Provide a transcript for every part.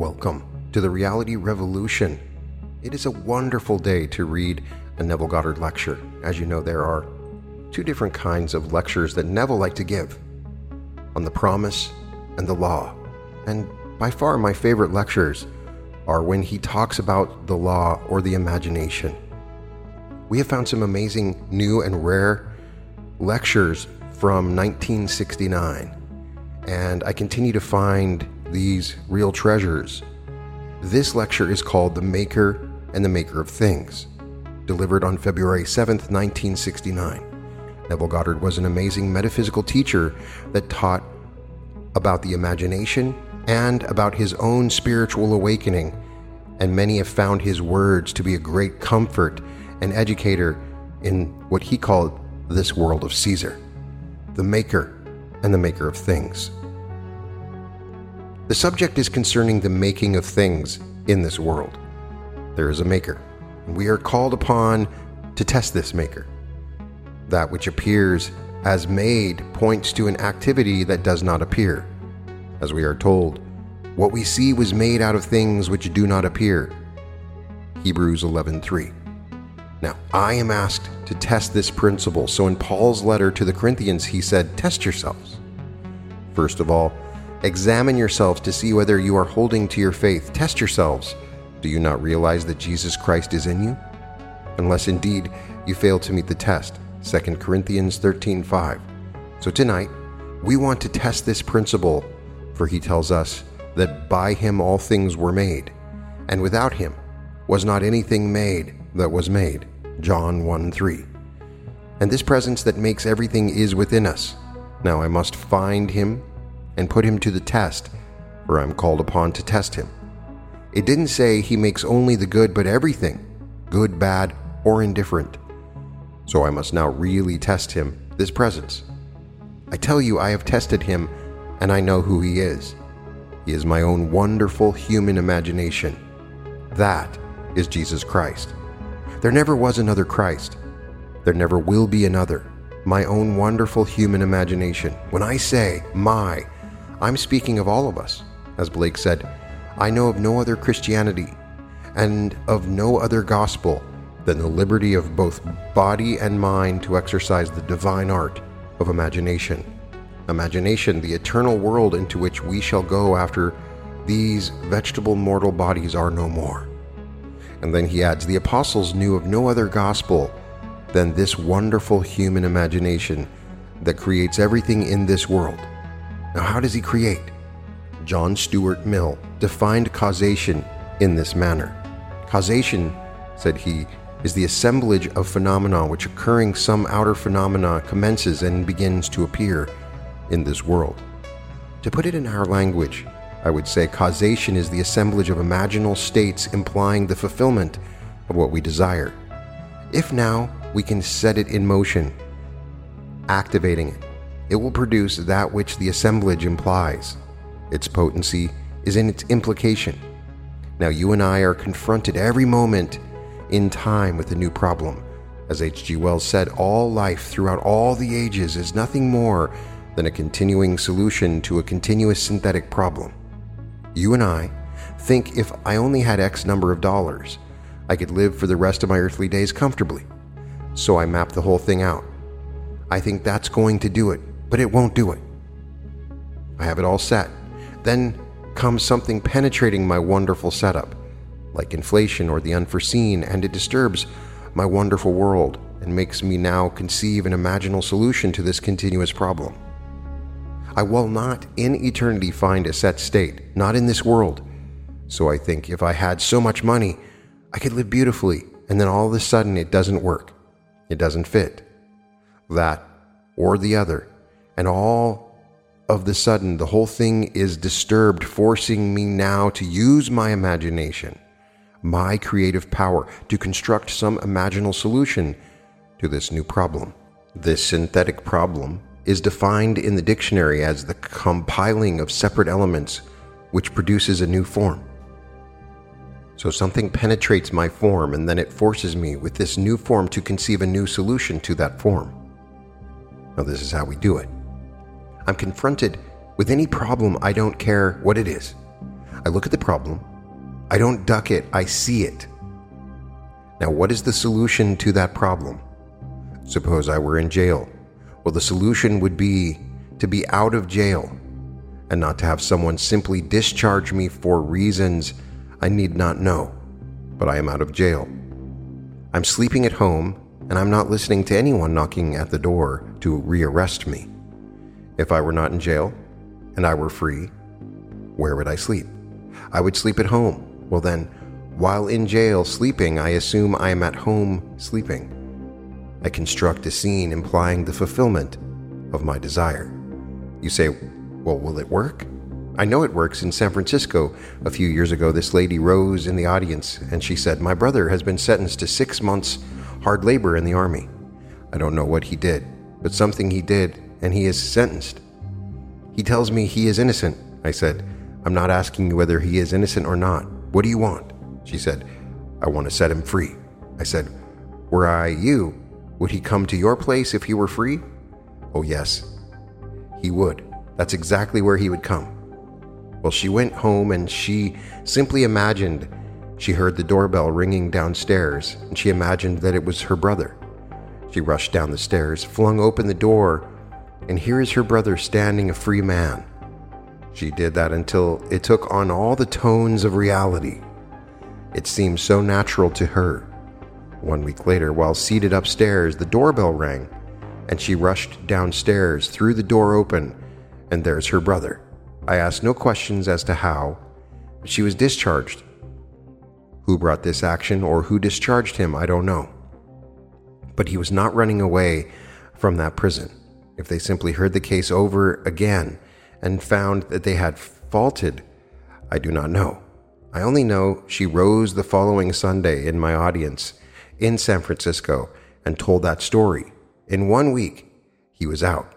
Welcome to the Reality Revolution. It is a wonderful day to read a Neville Goddard lecture. As you know, there are two different kinds of lectures that Neville liked to give on the promise and the law. And by far, my favorite lectures are when he talks about the law or the imagination. We have found some amazing new and rare lectures from 1969, and I continue to find these real treasures. This lecture is called The Maker and the Maker of Things, delivered on February 7th, 1969. Neville Goddard was an amazing metaphysical teacher that taught about the imagination and about his own spiritual awakening, and many have found his words to be a great comfort and educator in what he called this world of Caesar, the maker and the maker of things. The subject is concerning the making of things in this world. There is a maker, and we are called upon to test this maker. That which appears as made points to an activity that does not appear. As we are told, what we see was made out of things which do not appear. Hebrews 11:3. Now, I am asked to test this principle. So in Paul's letter to the Corinthians, he said, "Test yourselves." First of all, Examine yourselves to see whether you are holding to your faith. Test yourselves. Do you not realize that Jesus Christ is in you? Unless indeed you fail to meet the test. 2 Corinthians 13:5. So tonight, we want to test this principle, for he tells us that by him all things were made, and without him was not anything made that was made. John 1:3. And this presence that makes everything is within us. Now I must find him and put him to the test, for I am called upon to test him. It didn't say he makes only the good, but everything, good, bad, or indifferent. So I must now really test him, this presence. I tell you, I have tested him, and I know who he is. He is my own wonderful human imagination. That is Jesus Christ. There never was another Christ. There never will be another. My own wonderful human imagination. When I say my, I'm speaking of all of us. As Blake said, I know of no other Christianity and of no other gospel than the liberty of both body and mind to exercise the divine art of imagination. Imagination, the eternal world into which we shall go after these vegetable mortal bodies are no more. And then he adds, The apostles knew of no other gospel than this wonderful human imagination that creates everything in this world now, how does he create? John Stuart Mill defined causation in this manner. Causation, said he, is the assemblage of phenomena which occurring some outer phenomena commences and begins to appear in this world. To put it in our language, I would say causation is the assemblage of imaginal states implying the fulfillment of what we desire. If now we can set it in motion, activating it, it will produce that which the assemblage implies. Its potency is in its implication. Now, you and I are confronted every moment in time with a new problem. As H.G. Wells said, all life throughout all the ages is nothing more than a continuing solution to a continuous synthetic problem. You and I think if I only had X number of dollars, I could live for the rest of my earthly days comfortably. So I map the whole thing out. I think that's going to do it but it won't do it. I have it all set. Then comes something penetrating my wonderful setup, like inflation or the unforeseen, and it disturbs my wonderful world and makes me now conceive an imaginal solution to this continuous problem. I will not in eternity find a set state, not in this world. So I think if I had so much money, I could live beautifully, and then all of a sudden it doesn't work. It doesn't fit. That or the other and all of the sudden the whole thing is disturbed, forcing me now to use my imagination, my creative power, to construct some imaginal solution to this new problem. This synthetic problem is defined in the dictionary as the compiling of separate elements which produces a new form. So something penetrates my form and then it forces me with this new form to conceive a new solution to that form. Now, this is how we do it. I'm confronted with any problem, I don't care what it is. I look at the problem. I don't duck it, I see it. Now, what is the solution to that problem? Suppose I were in jail. Well, the solution would be to be out of jail and not to have someone simply discharge me for reasons I need not know. But I am out of jail. I'm sleeping at home and I'm not listening to anyone knocking at the door to rearrest me. If I were not in jail and I were free, where would I sleep? I would sleep at home. Well, then, while in jail sleeping, I assume I am at home sleeping. I construct a scene implying the fulfillment of my desire. You say, well, will it work? I know it works. In San Francisco, a few years ago, this lady rose in the audience and she said, My brother has been sentenced to six months hard labor in the army. I don't know what he did, but something he did, and he is sentenced. He tells me he is innocent. I said, I'm not asking you whether he is innocent or not. What do you want? She said, I want to set him free. I said, Were I you, would he come to your place if he were free? Oh, yes, he would. That's exactly where he would come. Well, she went home and she simply imagined she heard the doorbell ringing downstairs, and she imagined that it was her brother. She rushed down the stairs, flung open the door, and here is her brother standing a free man. She did that until it took on all the tones of reality. It seemed so natural to her. One week later, while seated upstairs, the doorbell rang, and she rushed downstairs, threw the door open, and there's her brother. I asked no questions as to how, she was discharged who brought this action or who discharged him, I don't know. But he was not running away from that prison. If they simply heard the case over again and found that they had faulted, I do not know. I only know she rose the following Sunday in my audience in San Francisco and told that story. In one week, he was out.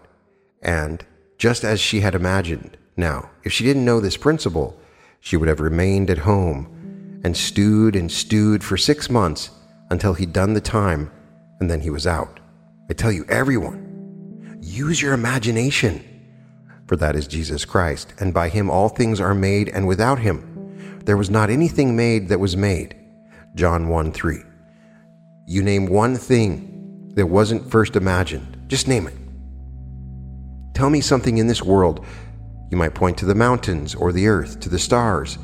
And just as she had imagined, now, if she didn't know this principle, she would have remained at home and stewed and stewed for six months until he'd done the time and then he was out. I tell you, everyone, use your imagination, for that is Jesus Christ, and by him all things are made, and without him there was not anything made that was made. John 1 3. You name one thing that wasn't first imagined, just name it. Tell me something in this world. You might point to the mountains or the earth, to the stars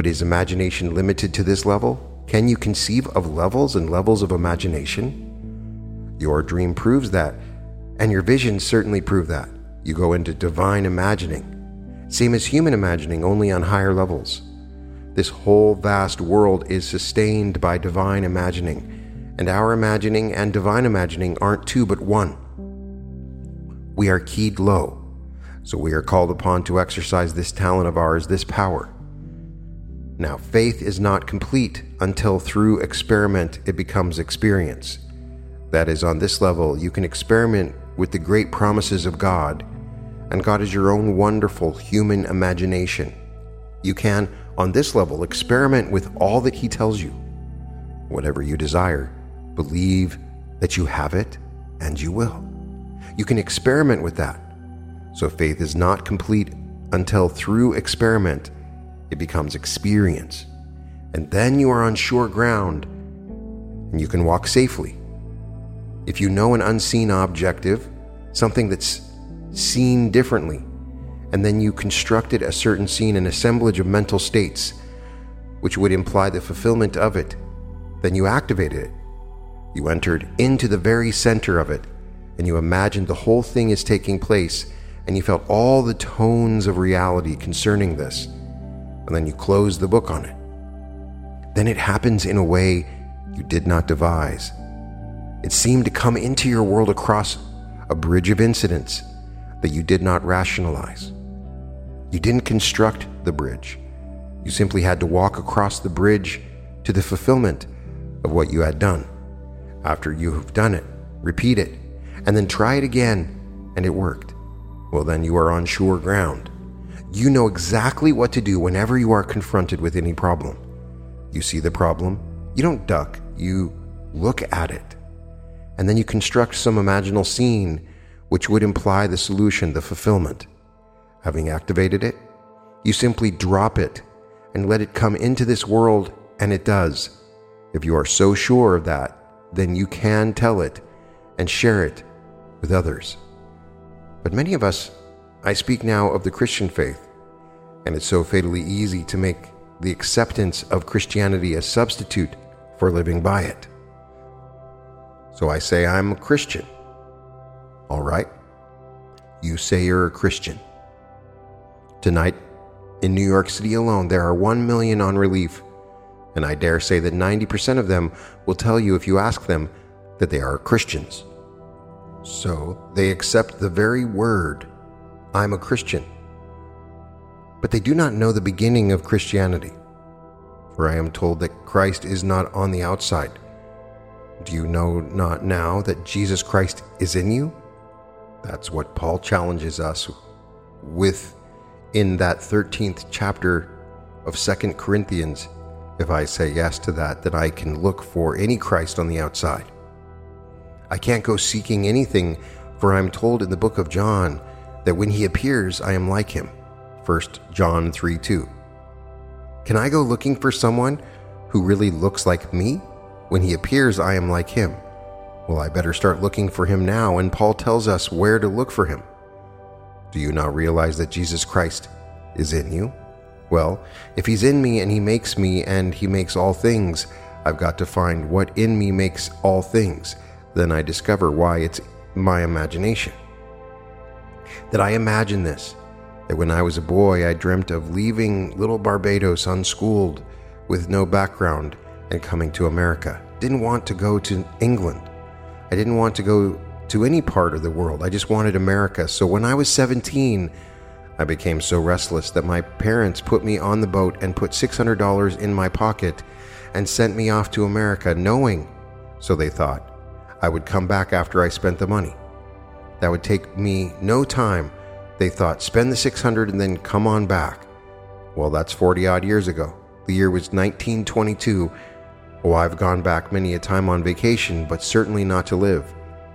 but is imagination limited to this level? Can you conceive of levels and levels of imagination? Your dream proves that, and your visions certainly prove that. You go into divine imagining, same as human imagining, only on higher levels. This whole vast world is sustained by divine imagining, and our imagining and divine imagining aren't two but one. We are keyed low, so we are called upon to exercise this talent of ours, this power now, faith is not complete until through experiment it becomes experience. That is, on this level, you can experiment with the great promises of God, and God is your own wonderful human imagination. You can, on this level, experiment with all that He tells you. Whatever you desire, believe that you have it, and you will. You can experiment with that. So faith is not complete until through experiment it becomes experience. And then you are on sure ground and you can walk safely. If you know an unseen objective, something that's seen differently, and then you constructed a certain scene, an assemblage of mental states, which would imply the fulfillment of it, then you activated it. You entered into the very center of it, and you imagined the whole thing is taking place, and you felt all the tones of reality concerning this and then you close the book on it. Then it happens in a way you did not devise. It seemed to come into your world across a bridge of incidents that you did not rationalize. You didn't construct the bridge. You simply had to walk across the bridge to the fulfillment of what you had done. After you have done it, repeat it, and then try it again, and it worked. Well, then you are on sure ground. You know exactly what to do whenever you are confronted with any problem. You see the problem, you don't duck, you look at it. And then you construct some imaginal scene which would imply the solution, the fulfillment. Having activated it, You simply drop it and let it come into this world, and it does. If you are so sure of that, then you can tell it and share it with others. But many of us, I speak now of the Christian faith, and it's so fatally easy to make the acceptance of Christianity a substitute for living by it. So I say I'm a Christian. All right. You say you're a Christian. Tonight, in New York City alone, there are 1 million on relief, and I dare say that 90% of them will tell you if you ask them that they are Christians. So they accept the very word, I'm a Christian. But they do not know the beginning of Christianity. For I am told that Christ is not on the outside. Do you know not now that Jesus Christ is in you? That's what Paul challenges us with in that 13th chapter of 2 Corinthians. If I say yes to that, that I can look for any Christ on the outside. I can't go seeking anything, for I am told in the book of John that when he appears, I am like him. 1 John 3 2. Can I go looking for someone who really looks like me? When he appears, I am like him. Well, I better start looking for him now, and Paul tells us where to look for him. Do you not realize that Jesus Christ is in you? Well, if he's in me and he makes me and he makes all things, I've got to find what in me makes all things then I discover why it's my imagination. That I imagine this, that when I was a boy, I dreamt of leaving little Barbados unschooled with no background and coming to America. Didn't want to go to England. I didn't want to go to any part of the world. I just wanted America. So when I was 17, I became so restless that my parents put me on the boat and put $600 in my pocket and sent me off to America, knowing, so they thought, I would come back after I spent the money. That would take me no time. They thought, spend the 600 and then come on back. Well, that's 40 odd years ago. The year was 1922. Oh, I've gone back many a time on vacation, but certainly not to live.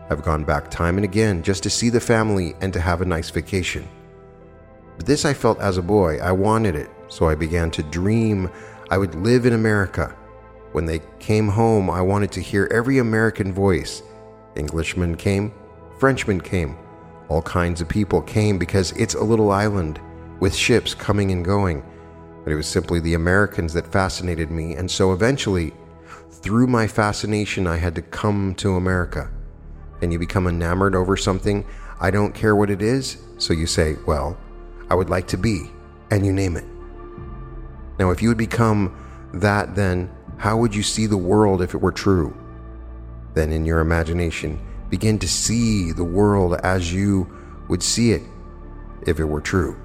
I've gone back time and again just to see the family and to have a nice vacation. But this I felt as a boy. I wanted it, so I began to dream I would live in America when they came home, I wanted to hear every American voice. Englishmen came, Frenchmen came, all kinds of people came because it's a little island with ships coming and going. But it was simply the Americans that fascinated me, and so eventually, through my fascination, I had to come to America. And you become enamored over something, I don't care what it is, so you say, Well, I would like to be, and you name it. Now, if you would become that, then how would you see the world if it were true? Then, in your imagination, begin to see the world as you would see it if it were true.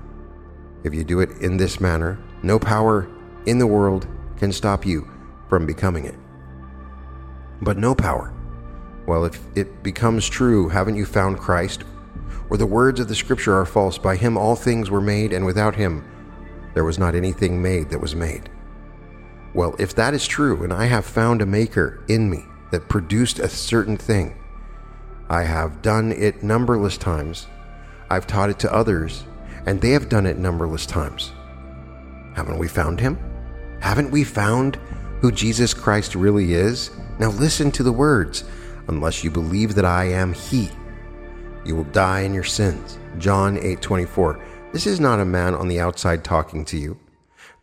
If you do it in this manner, no power in the world can stop you from becoming it. But no power. Well, if it becomes true, haven't you found Christ? Or the words of the scripture are false. By him all things were made, and without him there was not anything made that was made. Well, if that is true, and I have found a maker in me that produced a certain thing, I have done it numberless times, I've taught it to others, and they have done it numberless times. Haven't we found him? Haven't we found who Jesus Christ really is? Now listen to the words. Unless you believe that I am he, you will die in your sins. John 8:24. This is not a man on the outside talking to you.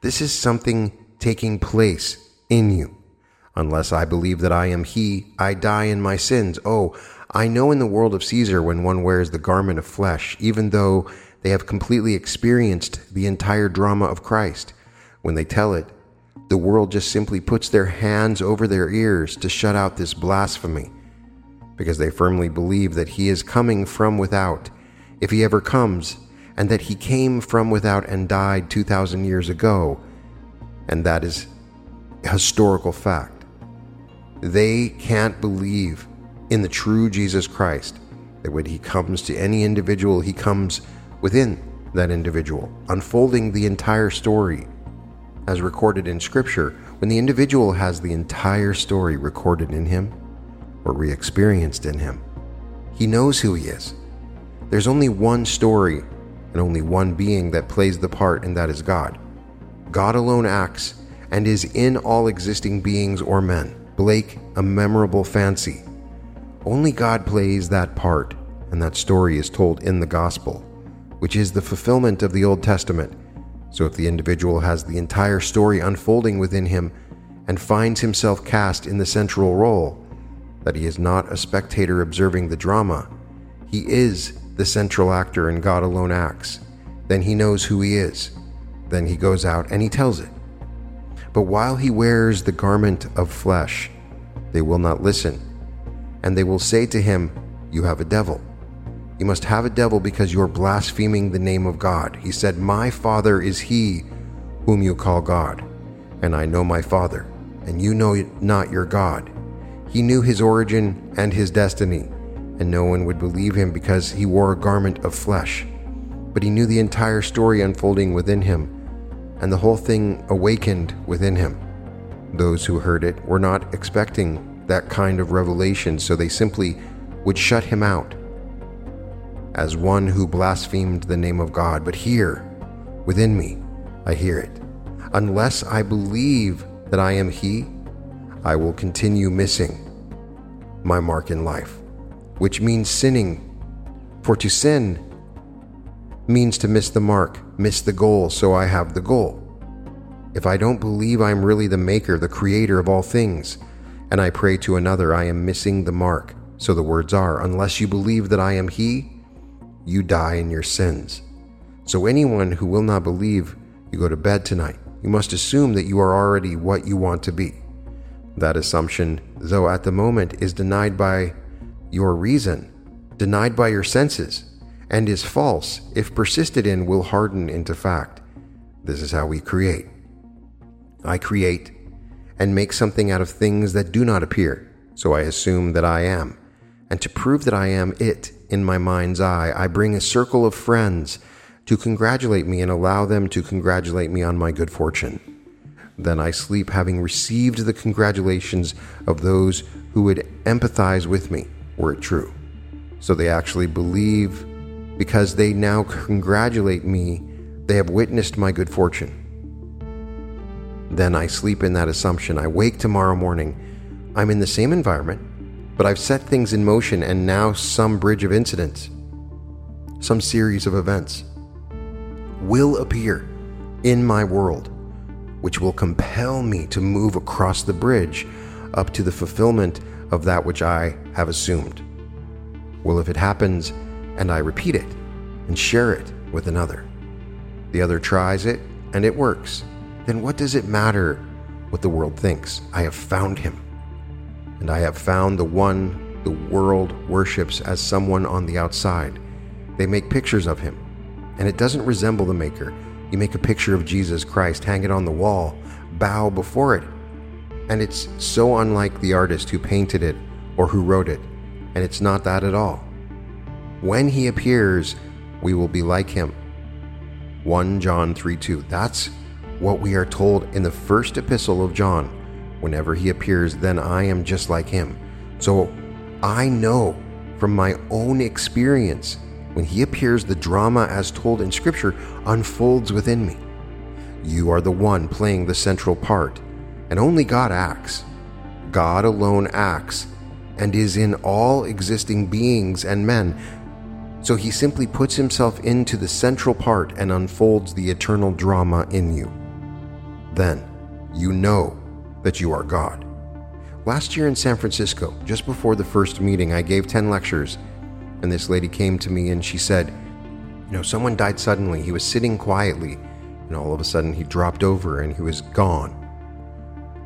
This is something taking place in you. Unless I believe that I am He, I die in my sins. Oh, I know in the world of Caesar when one wears the garment of flesh, even though they have completely experienced the entire drama of Christ, when they tell it, the world just simply puts their hands over their ears to shut out this blasphemy, because they firmly believe that He is coming from without, if He ever comes, and that He came from without and died 2,000 years ago and that is historical fact. They can't believe in the true Jesus Christ, that when he comes to any individual, he comes within that individual, unfolding the entire story as recorded in Scripture. When the individual has the entire story recorded in him or re experienced in him, he knows who he is. There's only one story and only one being that plays the part, and that is God. God alone acts and is in all existing beings or men. Blake, a memorable fancy. Only God plays that part, and that story is told in the Gospel, which is the fulfillment of the Old Testament. So if the individual has the entire story unfolding within him and finds himself cast in the central role, that he is not a spectator observing the drama, he is the central actor and God alone acts. Then he knows who he is. Then he goes out and he tells it. But while he wears the garment of flesh, they will not listen. And they will say to him, You have a devil. You must have a devil because you are blaspheming the name of God. He said, My Father is he whom you call God, and I know my Father, and you know not your God. He knew his origin and his destiny and no one would believe him because he wore a garment of flesh. But he knew the entire story unfolding within him, and the whole thing awakened within him. Those who heard it were not expecting that kind of revelation, so they simply would shut him out as one who blasphemed the name of God. But here, within me, I hear it. Unless I believe that I am He, I will continue missing my mark in life which means sinning. For to sin means to miss the mark, miss the goal, so I have the goal. If I don't believe I'm really the maker, the creator of all things, and I pray to another, I am missing the mark. So the words are, unless you believe that I am He, you die in your sins. So anyone who will not believe you go to bed tonight, you must assume that you are already what you want to be. That assumption, though at the moment, is denied by your reason, denied by your senses, and is false if persisted in will harden into fact. This is how we create. I create and make something out of things that do not appear, so I assume that I am. And to prove that I am it in my mind's eye, I bring a circle of friends to congratulate me and allow them to congratulate me on my good fortune. Then I sleep having received the congratulations of those who would empathize with me were it true. So they actually believe because they now congratulate me, they have witnessed my good fortune. Then I sleep in that assumption. I wake tomorrow morning. I'm in the same environment, but I've set things in motion and now some bridge of incidents, some series of events will appear in my world, which will compel me to move across the bridge up to the fulfillment of that which I have assumed. Well, if it happens and I repeat it and share it with another, the other tries it and it works, then what does it matter what the world thinks? I have found him. And I have found the one the world worships as someone on the outside. They make pictures of him, and it doesn't resemble the Maker. You make a picture of Jesus Christ, hang it on the wall, bow before it, and it's so unlike the artist who painted it or who wrote it, and it's not that at all. When he appears, we will be like him. 1 John 3 2. That's what we are told in the first epistle of John. Whenever he appears, then I am just like him. So I know from my own experience, when he appears, the drama as told in Scripture unfolds within me. You are the one playing the central part and only God acts. God alone acts and is in all existing beings and men. So he simply puts himself into the central part and unfolds the eternal drama in you. Then you know that you are God. Last year in San Francisco, just before the first meeting, I gave 10 lectures, and this lady came to me and she said, You know, someone died suddenly. He was sitting quietly, and all of a sudden he dropped over and he was gone.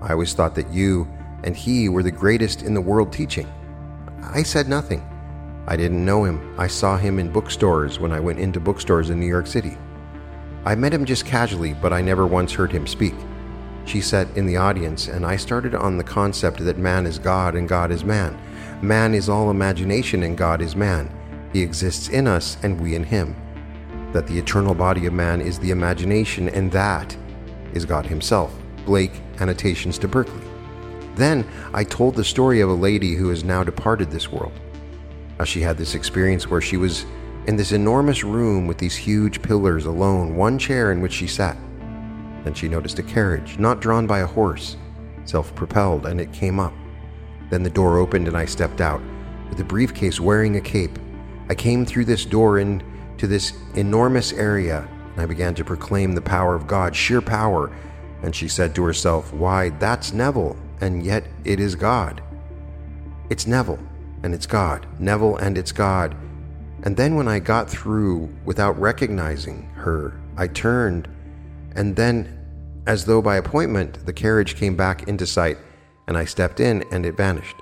I always thought that you and he were the greatest in the world teaching. I said nothing. I didn't know him. I saw him in bookstores when I went into bookstores in New York City. I met him just casually, but I never once heard him speak. She sat in the audience, and I started on the concept that man is God and God is man. Man is all imagination and God is man. He exists in us and we in him. That the eternal body of man is the imagination, and that is God Himself. Blake Annotations to Berkeley. Then I told the story of a lady who has now departed this world. How she had this experience where she was in this enormous room with these huge pillars alone, one chair in which she sat. Then she noticed a carriage, not drawn by a horse, self propelled, and it came up. Then the door opened and I stepped out, with a briefcase wearing a cape. I came through this door into this enormous area, and I began to proclaim the power of God, sheer power. And she said to herself, Why, that's Neville, and yet it is God. It's Neville, and it's God. Neville, and it's God. And then when I got through without recognizing her, I turned, and then, as though by appointment, the carriage came back into sight, and I stepped in, and it vanished.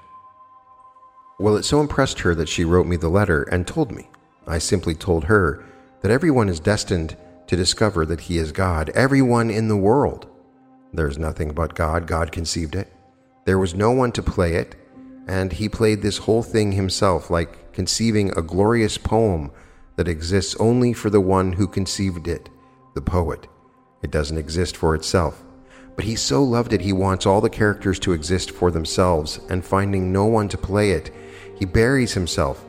Well, it so impressed her that she wrote me the letter and told me. I simply told her that everyone is destined to discover that He is God, everyone in the world. There's nothing but God, God conceived it. There was no one to play it, and He played this whole thing Himself like conceiving a glorious poem that exists only for the one who conceived it, the poet. It doesn't exist for itself. But he so loved it, he wants all the characters to exist for themselves, and finding no one to play it, he buries himself.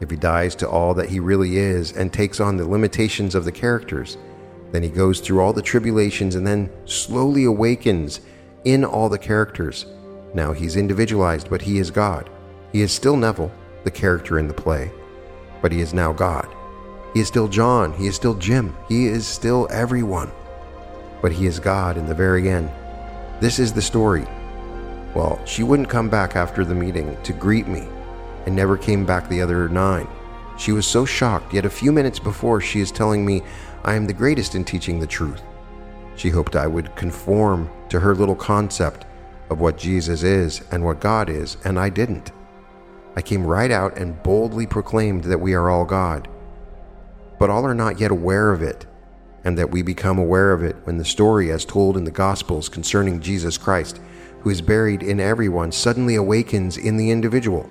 If he dies to all that he really is and takes on the limitations of the characters, then he goes through all the tribulations and then slowly awakens in all the characters. Now he's individualized, but he is God. He is still Neville, the character in the play, but he is now God. He is still John, he is still Jim, he is still everyone, but he is God in the very end. This is the story. Well, she wouldn't come back after the meeting to greet me and never came back the other nine. She was so shocked, yet a few minutes before she is telling me I am the greatest in teaching the truth. She hoped I would conform to her little concept of what Jesus is and what God is, and I didn't. I came right out and boldly proclaimed that we are all God. But all are not yet aware of it, and that we become aware of it when the story, as told in the Gospels concerning Jesus Christ, who is buried in everyone, suddenly awakens in the individual.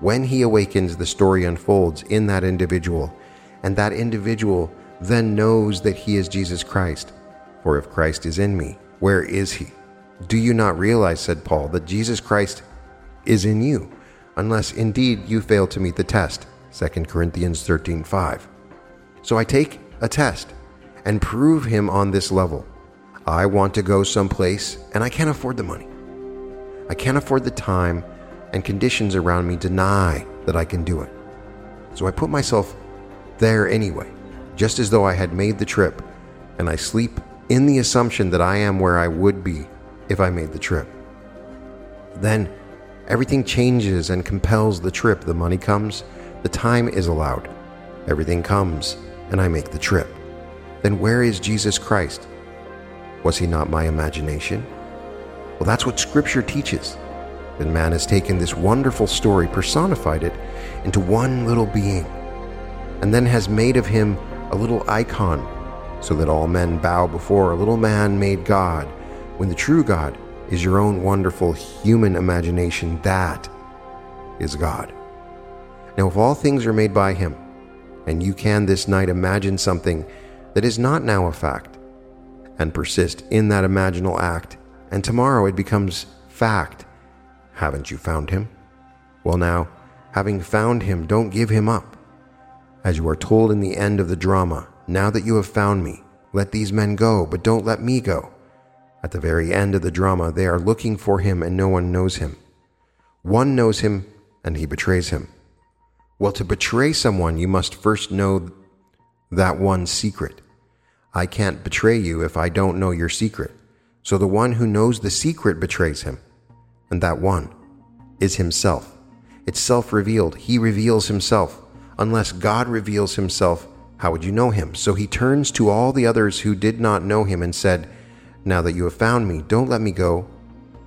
When he awakens, the story unfolds in that individual, and that individual then knows that he is Jesus Christ. For if Christ is in me, where is he? Do you not realize, said Paul, that Jesus Christ is in you? unless indeed you fail to meet the test. 2 Corinthians 13:5. So I take a test and prove him on this level. I want to go someplace and I can't afford the money. I can't afford the time and conditions around me deny that I can do it. So I put myself there anyway, just as though I had made the trip, and I sleep in the assumption that I am where I would be if I made the trip. Then Everything changes and compels the trip. The money comes, the time is allowed. Everything comes, and I make the trip. Then where is Jesus Christ? Was he not my imagination? Well, that's what Scripture teaches. That man has taken this wonderful story, personified it into one little being, and then has made of him a little icon, so that all men bow before a little man made God, when the true God is your own wonderful human imagination. That is God. Now, if all things are made by Him, and you can this night imagine something that is not now a fact, and persist in that imaginal act, and tomorrow it becomes fact, haven't you found Him? Well, now, having found Him, don't give Him up. As you are told in the end of the drama, now that you have found me, let these men go, but don't let me go. At the very end of the drama, they are looking for him and no one knows him. One knows him and he betrays him. Well, to betray someone, you must first know that one secret. I can't betray you if I don't know your secret. So the one who knows the secret betrays him. And that one is himself. It's self revealed. He reveals himself. Unless God reveals himself, how would you know him? So he turns to all the others who did not know him and said, now that you have found me, don't let me go,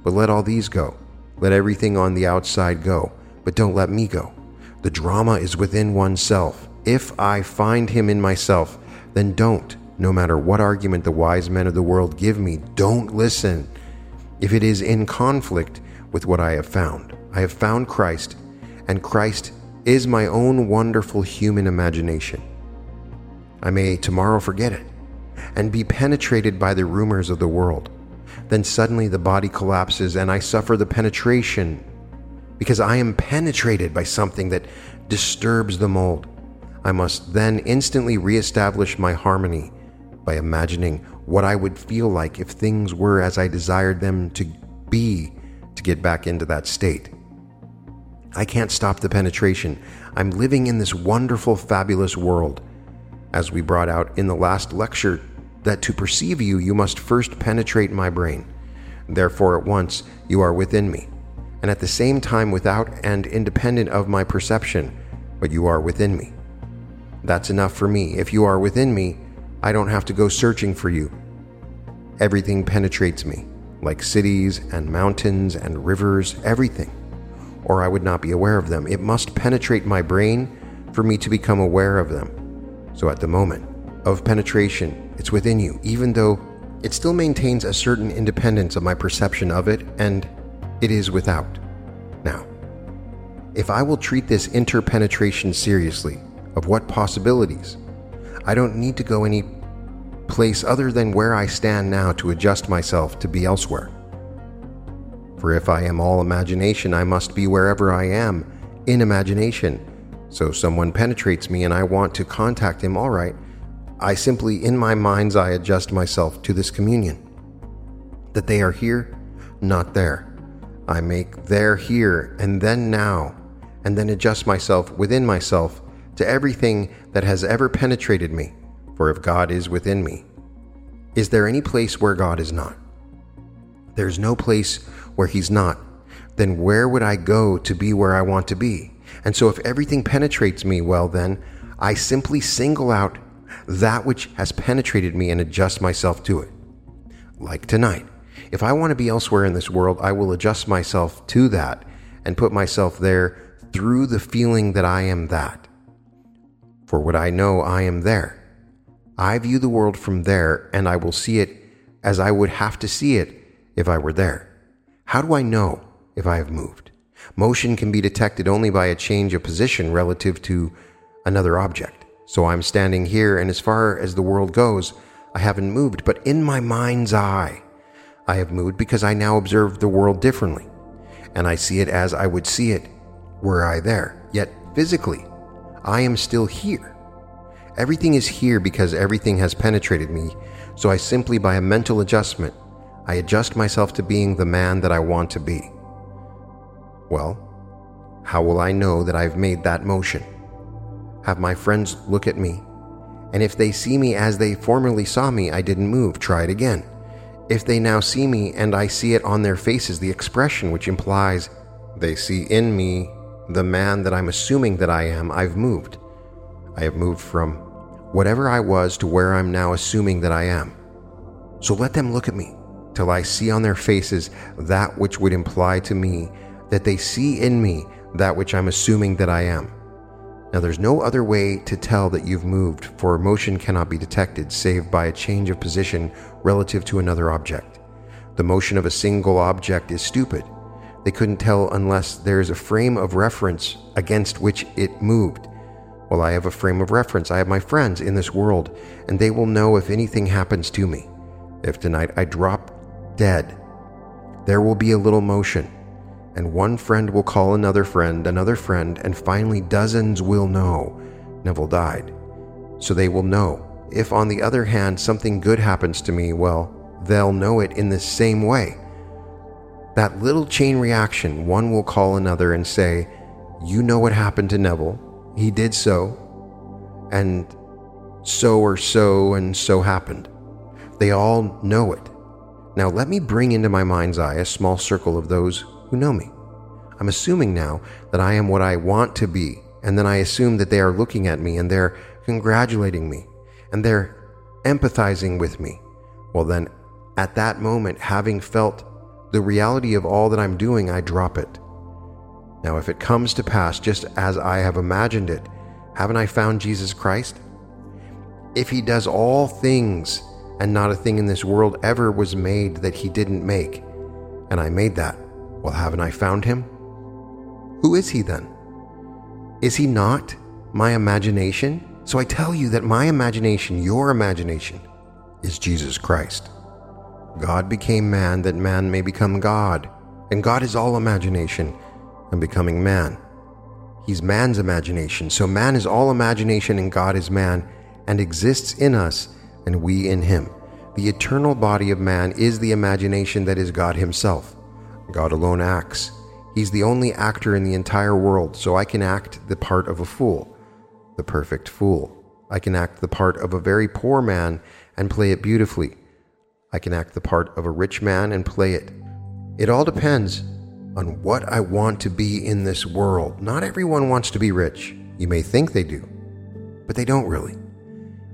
but let all these go. Let everything on the outside go, but don't let me go. The drama is within oneself. If I find him in myself, then don't, no matter what argument the wise men of the world give me, don't listen. If it is in conflict with what I have found, I have found Christ, and Christ is my own wonderful human imagination. I may tomorrow forget it and be penetrated by the rumors of the world. Then suddenly the body collapses and I suffer the penetration because I am penetrated by something that disturbs the mold. I must then instantly reestablish my harmony by imagining what I would feel like if things were as I desired them to be to get back into that state. I can't stop the penetration. I'm living in this wonderful, fabulous world. As we brought out in the last lecture, that to perceive you, you must first penetrate my brain. Therefore, at once, you are within me, and at the same time without and independent of my perception, but you are within me. That's enough for me. If you are within me, I don't have to go searching for you. Everything penetrates me, like cities and mountains and rivers, everything. Or I would not be aware of them. It must penetrate my brain for me to become aware of them. So at the moment of penetration, it's within you, even though it still maintains a certain independence of my perception of it, and it is without. Now, if I will treat this interpenetration seriously, of what possibilities? I don't need to go any place other than where I stand now to adjust myself to be elsewhere. For if I am all imagination, I must be wherever I am in imagination. So someone penetrates me and I want to contact him, all right. I simply, in my mind's eye, adjust myself to this communion. That they are here, not there. I make there here and then now, and then adjust myself within myself to everything that has ever penetrated me, for if God is within me, is there any place where God is not? There's no place where He's not. Then where would I go to be where I want to be? And so if everything penetrates me, well, then I simply single out that which has penetrated me and adjust myself to it. Like tonight. If I want to be elsewhere in this world, I will adjust myself to that and put myself there through the feeling that I am that. For what I know, I am there. I view the world from there, and I will see it as I would have to see it if I were there. How do I know if I have moved? Motion can be detected only by a change of position relative to another object. So I'm standing here, and as far as the world goes, I haven't moved, but in my mind's eye, I have moved because I now observe the world differently, and I see it as I would see it were I there. Yet physically, I am still here. Everything is here because everything has penetrated me, so I simply, by a mental adjustment, I adjust myself to being the man that I want to be. Well, how will I know that I've made that motion? Have my friends look at me, and if they see me as they formerly saw me, I didn't move, try it again. If they now see me and I see it on their faces, the expression which implies they see in me the man that I'm assuming that I am, I've moved. I have moved from whatever I was to where I'm now assuming that I am. So let them look at me till I see on their faces that which would imply to me that they see in me that which I'm assuming that I am. Now, there's no other way to tell that you've moved, for motion cannot be detected save by a change of position relative to another object. The motion of a single object is stupid they couldn't tell unless there is a frame of reference against which it moved. Well, I have a frame of reference. I have my friends in this world, and they will know if anything happens to me. If tonight I drop dead, there will be a little motion, and one friend will call another friend, another friend, and finally dozens will know Neville died. So they will know. If, on the other hand, something good happens to me, well, they'll know it in the same way. That little chain reaction, one will call another and say, You know what happened to Neville. He did so, and so or so and so happened. They all know it. Now let me bring into my mind's eye a small circle of those who know me. I'm assuming now that I am what I want to be, and then I assume that they are looking at me and they're congratulating me and they're empathizing with me. Well, then, at that moment, having felt the reality of all that I'm doing, I drop it. Now, if it comes to pass just as I have imagined it, haven't I found Jesus Christ? If he does all things, and not a thing in this world ever was made that he didn't make, and I made that, well, haven't I found him? Who is he then? Is he not my imagination? So I tell you that my imagination, your imagination, is Jesus Christ. God became man that man may become God, and God is all imagination and becoming man. He's man's imagination. So man is all imagination and God is man and exists in us and we in him. The eternal body of man is the imagination that is God himself. God alone acts. He's the only actor in the entire world, so I can act the part of a fool, the perfect fool. I can act the part of a very poor man and play it beautifully. I can act the part of a rich man and play it. It all depends on what I want to be in this world. Not everyone wants to be rich. You may think they do, but they don't really.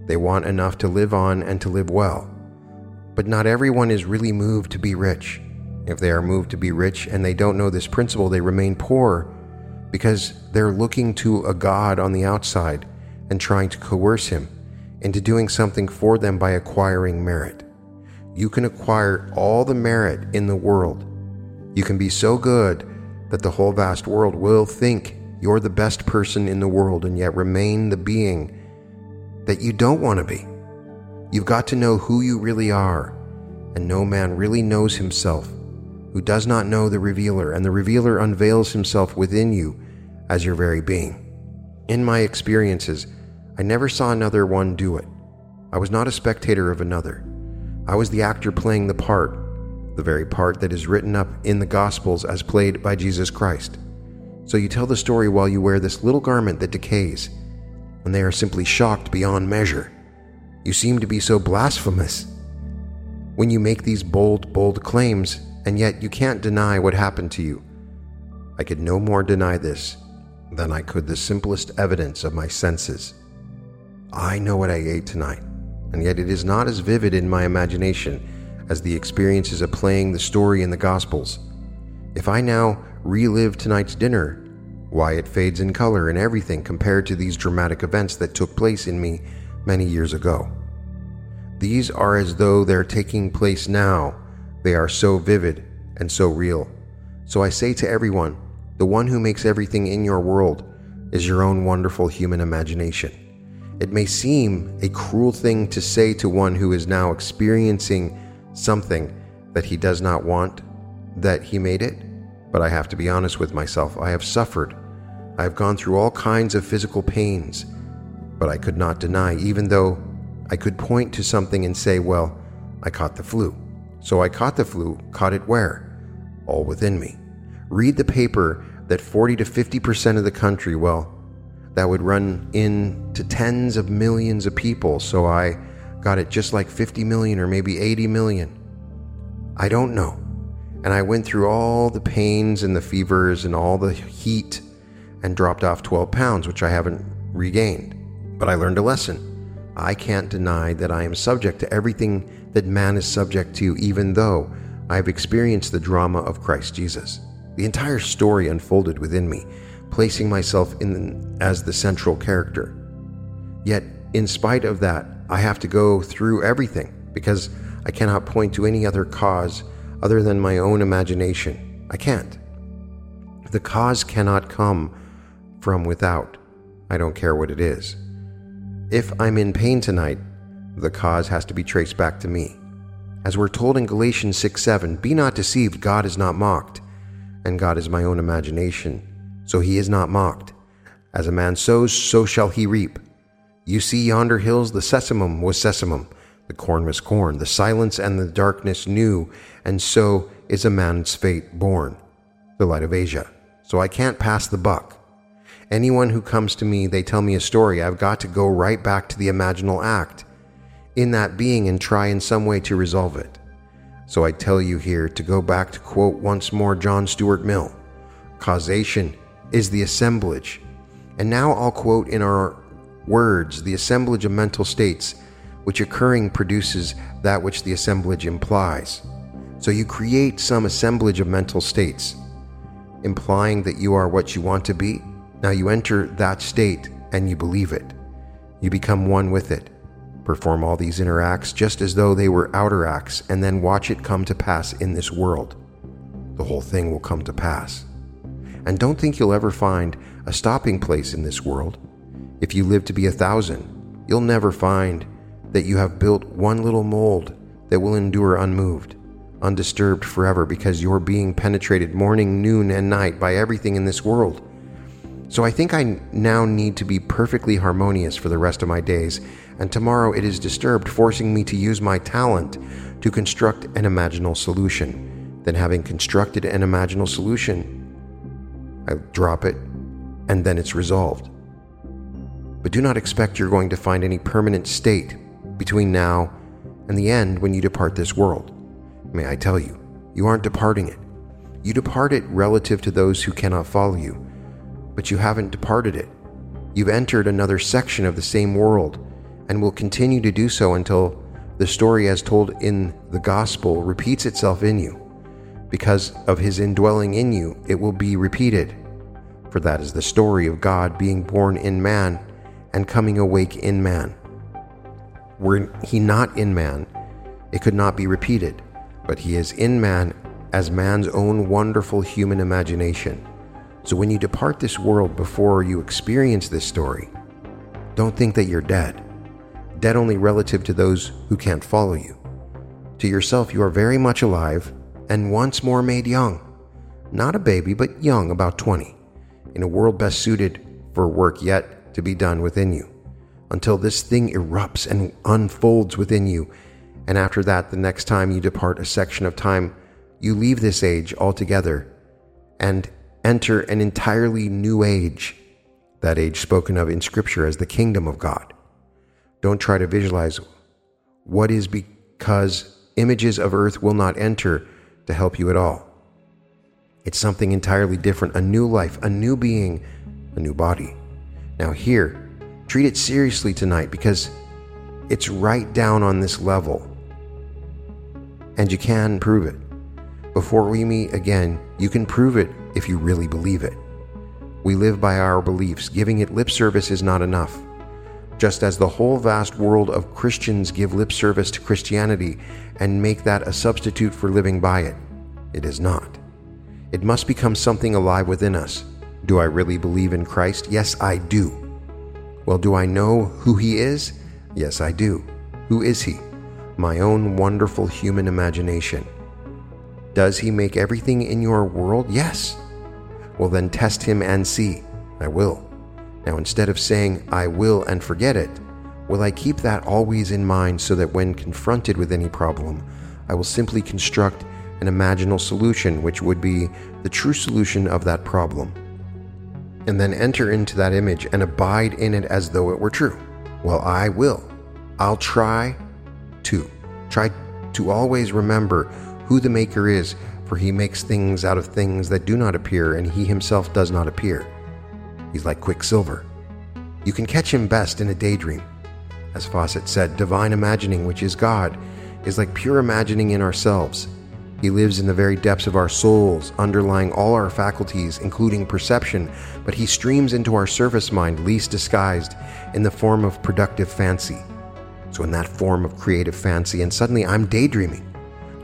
They want enough to live on and to live well. But not everyone is really moved to be rich. If they are moved to be rich and they don't know this principle, they remain poor because they're looking to a God on the outside and trying to coerce him into doing something for them by acquiring merit. You can acquire all the merit in the world. You can be so good that the whole vast world will think you're the best person in the world and yet remain the being that you don't want to be. You've got to know who you really are, and no man really knows himself who does not know the revealer, and the revealer unveils himself within you as your very being. In my experiences, I never saw another one do it. I was not a spectator of another. I was the actor playing the part, the very part that is written up in the Gospels as played by Jesus Christ. So you tell the story while you wear this little garment that decays, and they are simply shocked beyond measure. You seem to be so blasphemous. When you make these bold, bold claims, and yet you can't deny what happened to you. I could no more deny this than I could the simplest evidence of my senses. I know what I ate tonight, and yet it is not as vivid in my imagination as the experiences of playing the story in the Gospels. If I now relive tonight's dinner, why it fades in color and everything compared to these dramatic events that took place in me many years ago. These are as though they're taking place now. They are so vivid and so real. So I say to everyone, the one who makes everything in your world is your own wonderful human imagination. It may seem a cruel thing to say to one who is now experiencing something that he does not want that he made it, but I have to be honest with myself. I have suffered. I have gone through all kinds of physical pains, but I could not deny, even though I could point to something and say, well, I caught the flu. So I caught the flu, caught it where? All within me. Read the paper that 40 to 50% of the country, well, that would run into tens of millions of people. So I got it just like 50 million or maybe 80 million. I don't know. And I went through all the pains and the fevers and all the heat and dropped off 12 pounds, which I haven't regained. But I learned a lesson. I can't deny that I am subject to everything that man is subject to, even though I have experienced the drama of Christ Jesus. The entire story unfolded within me, placing myself in as the central character. Yet, in spite of that, I have to go through everything because I cannot point to any other cause other than my own imagination. I can't. The cause cannot come from without. I don't care what it is. If I'm in pain tonight, the cause has to be traced back to me. As we're told in Galatians 6 7, be not deceived, God is not mocked, and God is my own imagination, so he is not mocked. As a man sows, so shall he reap. You see yonder hills, the sesamum was sesamum, the corn was corn, the silence and the darkness knew, and so is a man's fate born. The light of Asia. So I can't pass the buck. Anyone who comes to me, they tell me a story, I've got to go right back to the imaginal act in that being and try in some way to resolve it. So I tell you here to go back to quote once more John Stuart Mill causation is the assemblage. And now I'll quote in our words the assemblage of mental states, which occurring produces that which the assemblage implies. So you create some assemblage of mental states, implying that you are what you want to be now you enter that state and you believe it. You become one with it. Perform all these inner acts just as though they were outer acts, and then watch it come to pass in this world. The whole thing will come to pass. And don't think you'll ever find a stopping place in this world. If you live to be a thousand, you'll never find that you have built one little mold that will endure unmoved, undisturbed forever because you're being penetrated morning, noon, and night by everything in this world So I think I now need to be perfectly harmonious for the rest of my days, and tomorrow it is disturbed, forcing me to use my talent to construct an imaginal solution. Then, having constructed an imaginal solution, I drop it, and then it's resolved. But do not expect you're going to find any permanent state between now and the end when you depart this world. May I tell you, you aren't departing it. You depart it relative to those who cannot follow you but you haven't departed it. You've entered another section of the same world and will continue to do so until the story as told in the gospel repeats itself in you. Because of his indwelling in you, it will be repeated. For that is the story of God being born in man and coming awake in man. Were he not in man, it could not be repeated, but he is in man as man's own wonderful human imagination. So when you depart this world before you experience this story, don't think that you're dead. Dead only relative to those who can't follow you. To yourself, you are very much alive and once more made young. Not a baby, but young, about 20, in a world best suited for work yet to be done within you. Until this thing erupts and unfolds within you, and after that, the next time you depart a section of time, you leave this age altogether and enter an entirely new age, that age spoken of in Scripture as the kingdom of God. Don't try to visualize what is because images of earth will not enter to help you at all. It's something entirely different, a new life, a new being, a new body. Now, here, treat it seriously tonight because it's right down on this level. And you can prove it. Before we meet again, you can prove it if you really believe it. We live by our beliefs. Giving it lip service is not enough. Just as the whole vast world of Christians give lip service to Christianity and make that a substitute for living by it, it is not. It must become something alive within us. Do I really believe in Christ? Yes, I do. Well, do I know who He is? Yes, I do. Who is He? My own wonderful human imagination. Does he make everything in your world? Yes. Well, then test him and see. I will. Now, instead of saying, I will and forget it, will I keep that always in mind so that when confronted with any problem, I will simply construct an imaginal solution which would be the true solution of that problem, and then enter into that image and abide in it as though it were true? Well, I will. I'll try to. Try to always remember who the Maker is, for he makes things out of things that do not appear, and he himself does not appear. He's like quicksilver. You can catch him best in a daydream. As Fawcett said, divine imagining, which is God, is like pure imagining in ourselves. He lives in the very depths of our souls, underlying all our faculties, including perception, but he streams into our surface mind, least disguised, in the form of productive fancy. So, in that form of creative fancy, and suddenly I'm daydreaming.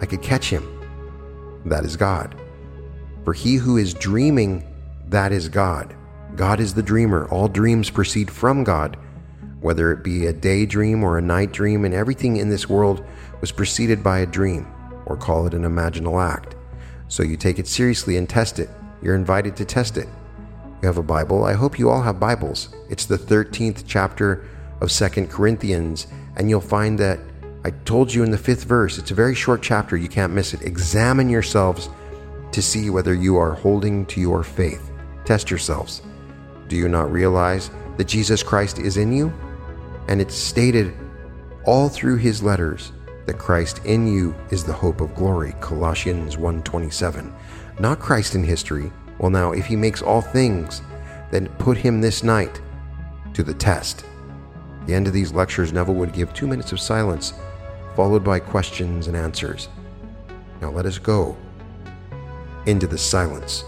I could catch him. That is God. For he who is dreaming, that is God. God is the dreamer. All dreams proceed from God, whether it be a daydream or a night dream, and everything in this world was preceded by a dream, or call it an imaginal act. So you take it seriously and test it. You're invited to test it. You have a Bible. I hope you all have Bibles. It's the 13th chapter of Second Corinthians, and you'll find that I told you in the fifth verse, it's a very short chapter, you can't miss it. Examine yourselves to see whether you are holding to your faith. Test yourselves. Do you not realize that Jesus Christ is in you? And it's stated all through his letters that Christ in you is the hope of glory. Colossians 1:27. Not Christ in history. Well now, if he makes all things, then put him this night to the test. At the end of these lectures, Neville would give two minutes of silence followed by questions and answers. Now let us go into the silence.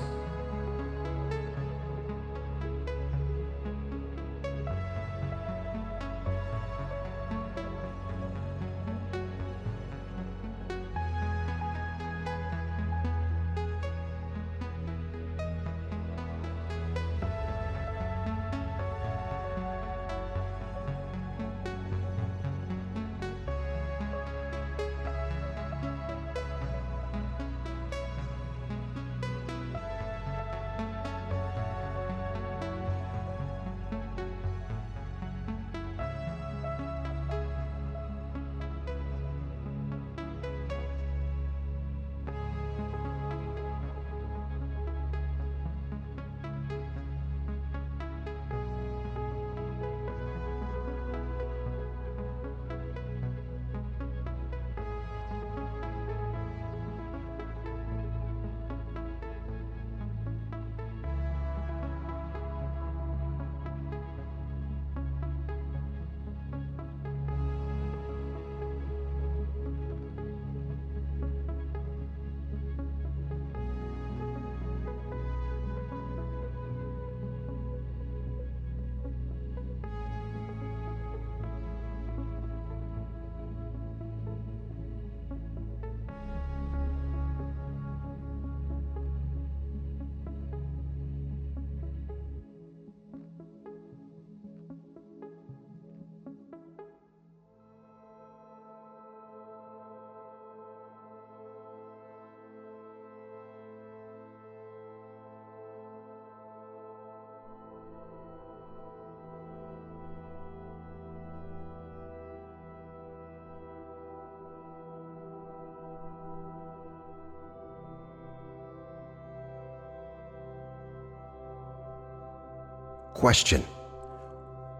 Question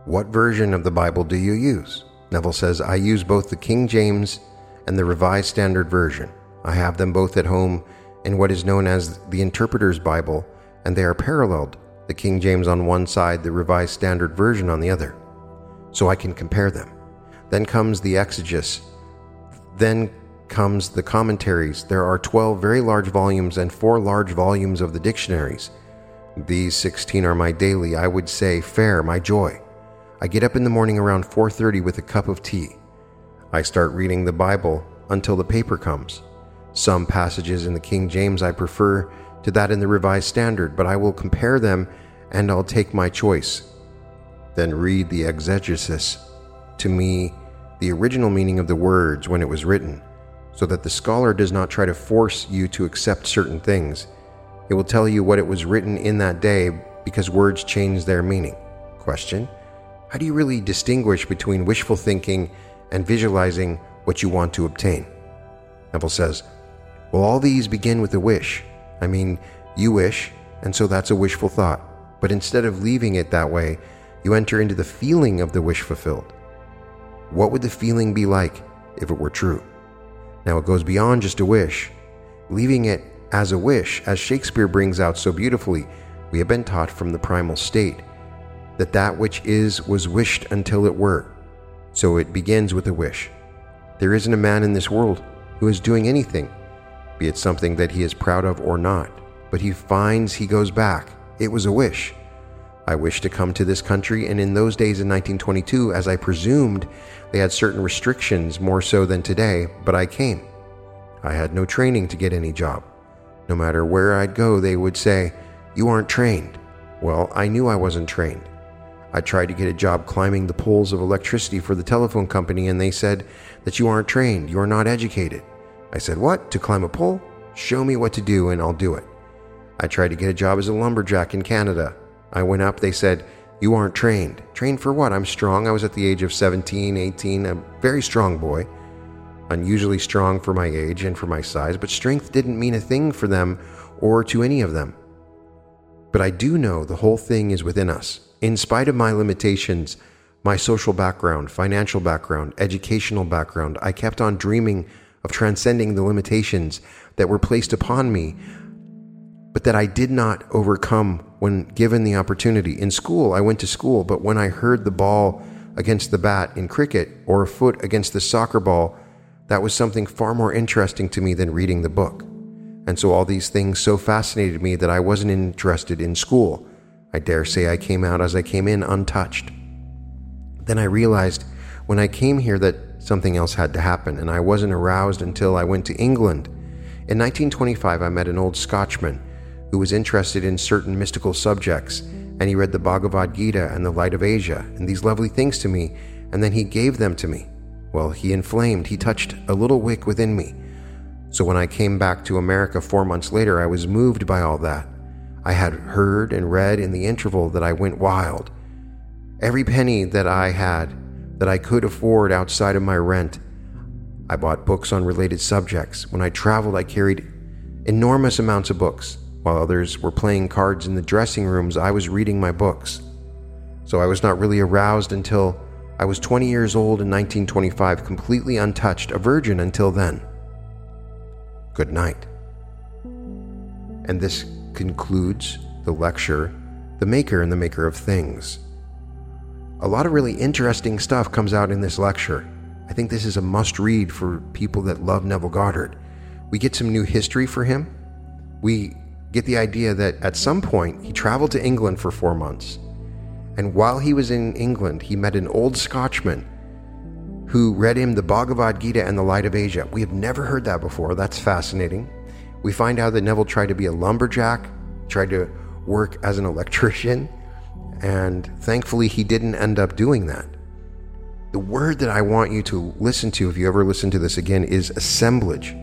What version of the Bible do you use? Neville says, I use both the King James and the Revised Standard Version. I have them both at home in what is known as the Interpreter's Bible, and they are paralleled, the King James on one side, the Revised Standard Version on the other, so I can compare them. Then comes the exegesis. Then comes the commentaries. There are 12 very large volumes and 4 large volumes of the dictionaries. These 16 are my daily, I would say, fare, my joy. I get up in the morning around 4:30 with a cup of tea. I start reading the Bible until the paper comes. Some passages in the King James I prefer to that in the Revised Standard, but I will compare them and I'll take my choice. Then read the exegesis. To me, the original meaning of the words when it was written, so that the scholar does not try to force you to accept certain things. It will tell you what it was written in that day because words change their meaning. Question How do you really distinguish between wishful thinking and visualizing what you want to obtain? Neville says, well, all these begin with a wish. I mean, you wish, and so that's a wishful thought. But instead of leaving it that way, you enter into the feeling of the wish fulfilled. What would the feeling be like if it were true? Now, it goes beyond just a wish. Leaving it as a wish, as Shakespeare brings out so beautifully, we have been taught from the primal state that that which is was wished until it were. So it begins with a wish. There isn't a man in this world who is doing anything be it something that he is proud of or not. But he finds he goes back. It was a wish. I wished to come to this country, and in those days in 1922, as I presumed, they had certain restrictions more so than today, but I came. I had no training to get any job. No matter where I'd go, they would say, You aren't trained. Well, I knew I wasn't trained. I tried to get a job climbing the poles of electricity for the telephone company, and they said that you aren't trained, you are not educated. I said, What? To climb a pole? Show me what to do and I'll do it. I tried to get a job as a lumberjack in Canada. I went up, they said, You aren't trained. Trained for what? I'm strong. I was at the age of 17, 18, a very strong boy. Unusually strong for my age and for my size, but strength didn't mean a thing for them or to any of them. But I do know the whole thing is within us. In spite of my limitations, my social background, financial background, educational background, I kept on dreaming of transcending the limitations that were placed upon me, but that I did not overcome when given the opportunity. In school, I went to school, but when I heard the ball against the bat in cricket or a foot against the soccer ball, that was something far more interesting to me than reading the book. And so all these things so fascinated me that I wasn't interested in school. I dare say I came out as I came in untouched. Then I realized when I came here that something else had to happen, and I wasn't aroused until I went to England. In 1925, I met an old Scotchman who was interested in certain mystical subjects, and he read the Bhagavad Gita and the Light of Asia and these lovely things to me, and then he gave them to me. Well, he inflamed, he touched a little wick within me. So when I came back to America four months later, I was moved by all that. I had heard and read in the interval that I went wild. Every penny that I had that I could afford outside of my rent. I bought books on related subjects. When I traveled, I carried enormous amounts of books. While others were playing cards in the dressing rooms, I was reading my books. So I was not really aroused until I was 20 years old in 1925, completely untouched, a virgin until then. Good night. And this concludes the lecture The Maker and the Maker of Things. A lot of really interesting stuff comes out in this lecture. I think this is a must read for people that love Neville Goddard. We get some new history for him. We get the idea that at some point he traveled to England for four months. And while he was in England, he met an old Scotchman who read him the Bhagavad Gita and the Light of Asia. We have never heard that before. That's fascinating. We find out that Neville tried to be a lumberjack, tried to work as an electrician, and thankfully, he didn't end up doing that. The word that I want you to listen to, if you ever listen to this again, is assemblage.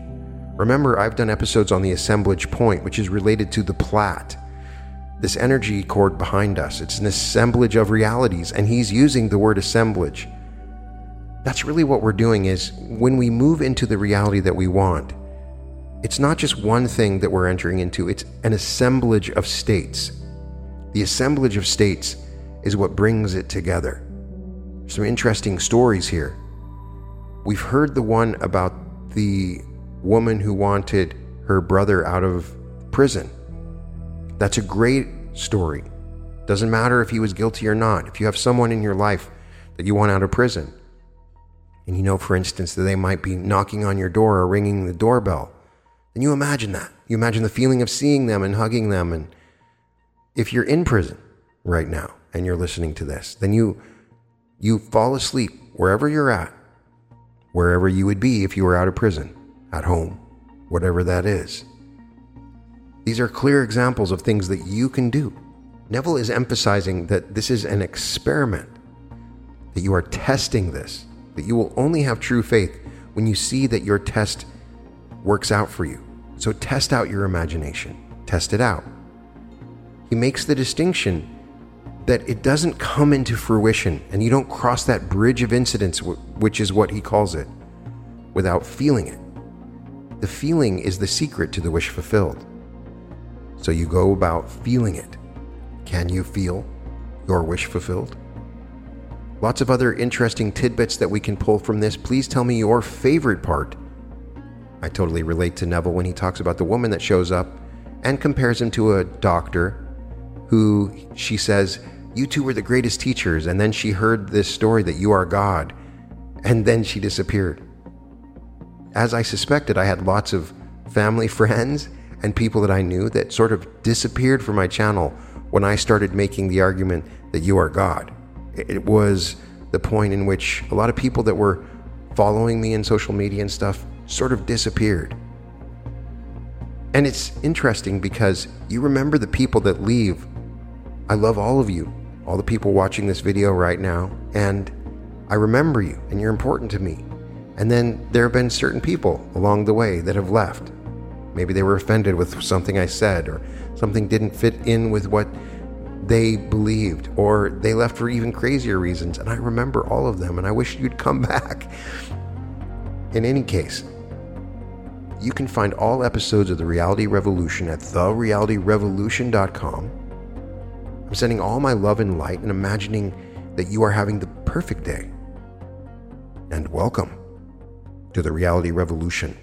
Remember, I've done episodes on the assemblage point, which is related to the plat, this energy cord behind us. It's an assemblage of realities, and he's using the word assemblage. That's really what we're doing is when we move into the reality that we want, it's not just one thing that we're entering into, it's an assemblage of states. The assemblage of states is what brings it together. Some interesting stories here. We've heard the one about the woman who wanted her brother out of prison. That's a great story. Doesn't matter if he was guilty or not. If you have someone in your life that you want out of prison, and you know, for instance, that they might be knocking on your door or ringing the doorbell, then you imagine that. You imagine the feeling of seeing them and hugging them. And if you're in prison right now and you're listening to this, then you you fall asleep wherever you're at, wherever you would be if you were out of prison, at home, whatever that is. These are clear examples of things that you can do. Neville is emphasizing that this is an experiment, that you are testing this, that you will only have true faith when you see that your test works out for you. So test out your imagination, test it out. He makes the distinction that it doesn't come into fruition and you don't cross that bridge of incidents, which is what he calls it, without feeling it. The feeling is the secret to the wish fulfilled. So you go about feeling it. Can you feel your wish fulfilled? Lots of other interesting tidbits that we can pull from this. Please tell me your favorite part. I totally relate to Neville when he talks about the woman that shows up and compares him to a doctor who she says, You two were the greatest teachers. And then she heard this story that you are God. And then she disappeared. As I suspected, I had lots of family friends and people that I knew that sort of disappeared from my channel when I started making the argument that you are God. It was the point in which a lot of people that were following me in social media and stuff sort of disappeared. And it's interesting because you remember the people that leave. I love all of you, all the people watching this video right now, and I remember you, and you're important to me. And then there have been certain people along the way that have left. Maybe they were offended with something I said, or something didn't fit in with what they believed, or they left for even crazier reasons. And I remember all of them, and I wish you'd come back. In any case, you can find all episodes of The Reality Revolution at therealityrevolution.com. I'm sending all my love and light and imagining that you are having the perfect day. And welcome to the Reality Revolution.